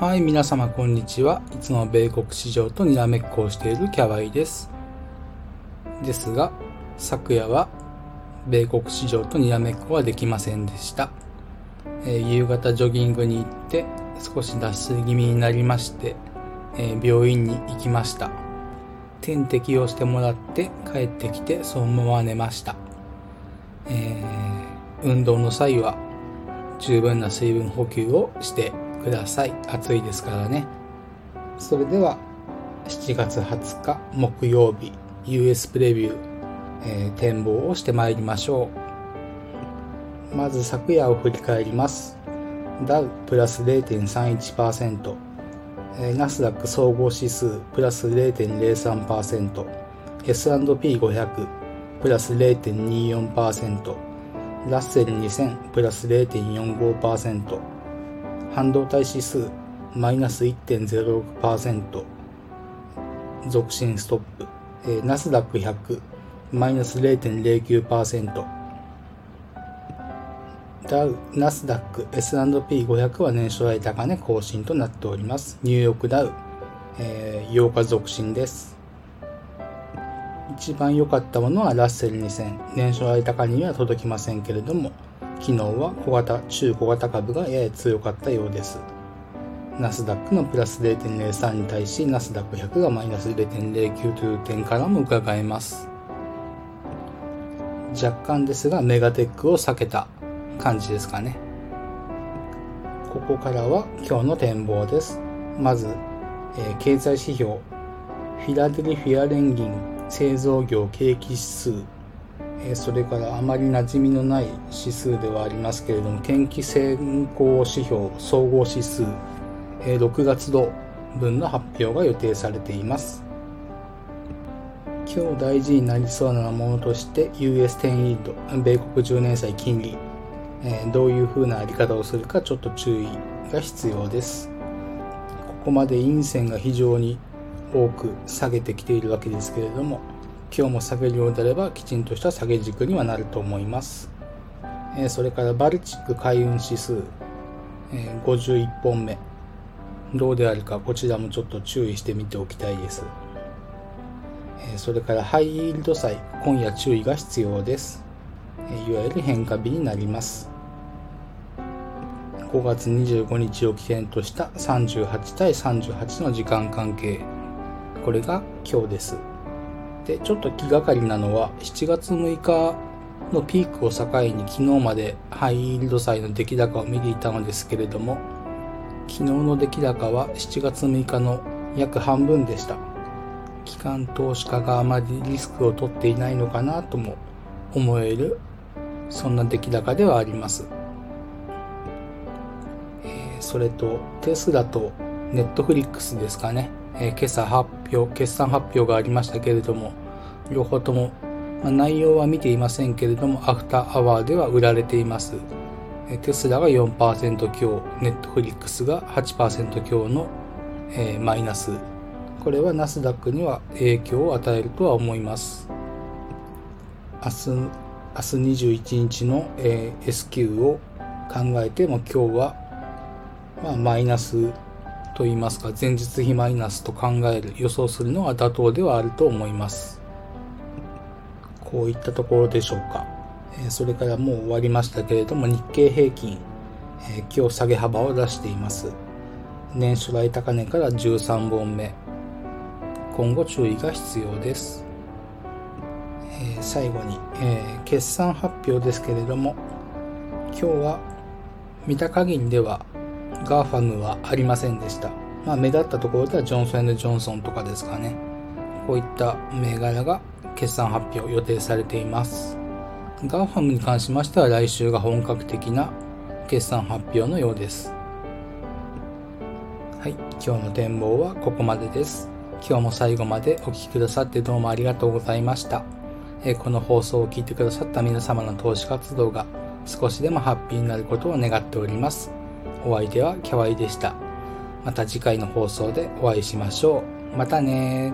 はい、皆様こんにちは。いつも米国市場とにらめっこをしているキャワイです。ですが、昨夜は米国市場とにらめっこはできませんでした。えー、夕方ジョギングに行って少し脱水気味になりまして、えー、病院に行きました。点滴をしてもらって帰ってきてそのまま寝ました。えー、運動の際は十分な水分補給をしてください。暑いですからね。それでは、7月20日木曜日、US プレビュー、えー、展望をしてまいりましょう。まず昨夜を振り返ります。ダウプラス0.31%、えー、ナスダック総合指数プラス0.03%、S&P500 プラス0.24%、ラッセル2000プラス0.45%、半導体指数マイナス1.06%続伸ストップ、えー、ナスダック100マイナス0.09%ダウ、ナスダック、S&P500 は年初来高値更新となっております。ニューヨークダウ、えー、8日続伸です。一番良かったものはラッセル2000。年初来高値には届きませんけれども、昨日は小型、中小型株がやや強かったようです。ナスダックのプラス0.03に対し、ナスダック100がマイナス0.09という点からも伺えます。若干ですが、メガテックを避けた感じですかね。ここからは今日の展望です。まず、えー、経済指標、フィラデルフィア連銀製造業景気指数それからあまり馴染みのない指数ではありますけれども研究先行指標総合指数、6月度分の発表が予定されています。今日大事になりそうなものとして US10 イード米国10年債金利、どういうふうなあり方をするかちょっと注意が必要です。ここまで陰線が非常に多く下げてきているわけですけれども今日も下げるようであればきちんとした下げ軸にはなると思います。えそれからバルチック海運指数、え51本目どうであるかこちらもちょっと注意してみておきたいです。えそれからハイイールド債今夜注意が必要です。えいわゆる変化日になります。5月25日を起点とした38対38の時間関係これが今日です。で、ちょっと気がかりなのは、7月6日のピークを境に昨日までハイイールド債の出来高を見ていたのですけれども、昨日の出来高は7月6日の約半分でした。機関投資家があまりリスクを取っていないのかなとも思える、そんな出来高ではあります。えー、それと、テスラとネットフリックスですかね。えー、今朝発表、決算発表がありましたけれども、両方とも、まあ、内容は見ていませんけれども、アフターアワーでは売られています。えー、テスラが4%強、ネットフリックスが8%強の、えー、マイナス。これはナスダックには影響を与えるとは思います。明日、明日21日の、えー、S q を考えても今日は、まあ、マイナスと言いますか前日比マイナスと考える予想するのは妥当ではあると思います。こういったところでしょうか、それからもう終わりましたけれども日経平均、今日下げ幅を出しています。年初来高値から13本目。今後注意が必要です、最後に、え決算発表ですけれども今日は見た限りではガーファムはありませんでした。まあ、目立ったところではジョンソンジョンソンとかですかね。こういった銘柄が決算発表予定されています。ガーファムに関しましては来週が本格的な決算発表のようです。はい、今日の展望はここまでです。今日も最後までお聴きくださってどうもありがとうございました。えこの放送を聞いてくださった皆様の投資活動が少しでもハッピーになることを願っております。お相手はキャワイでした。また次回の放送でお会いしましょう。またね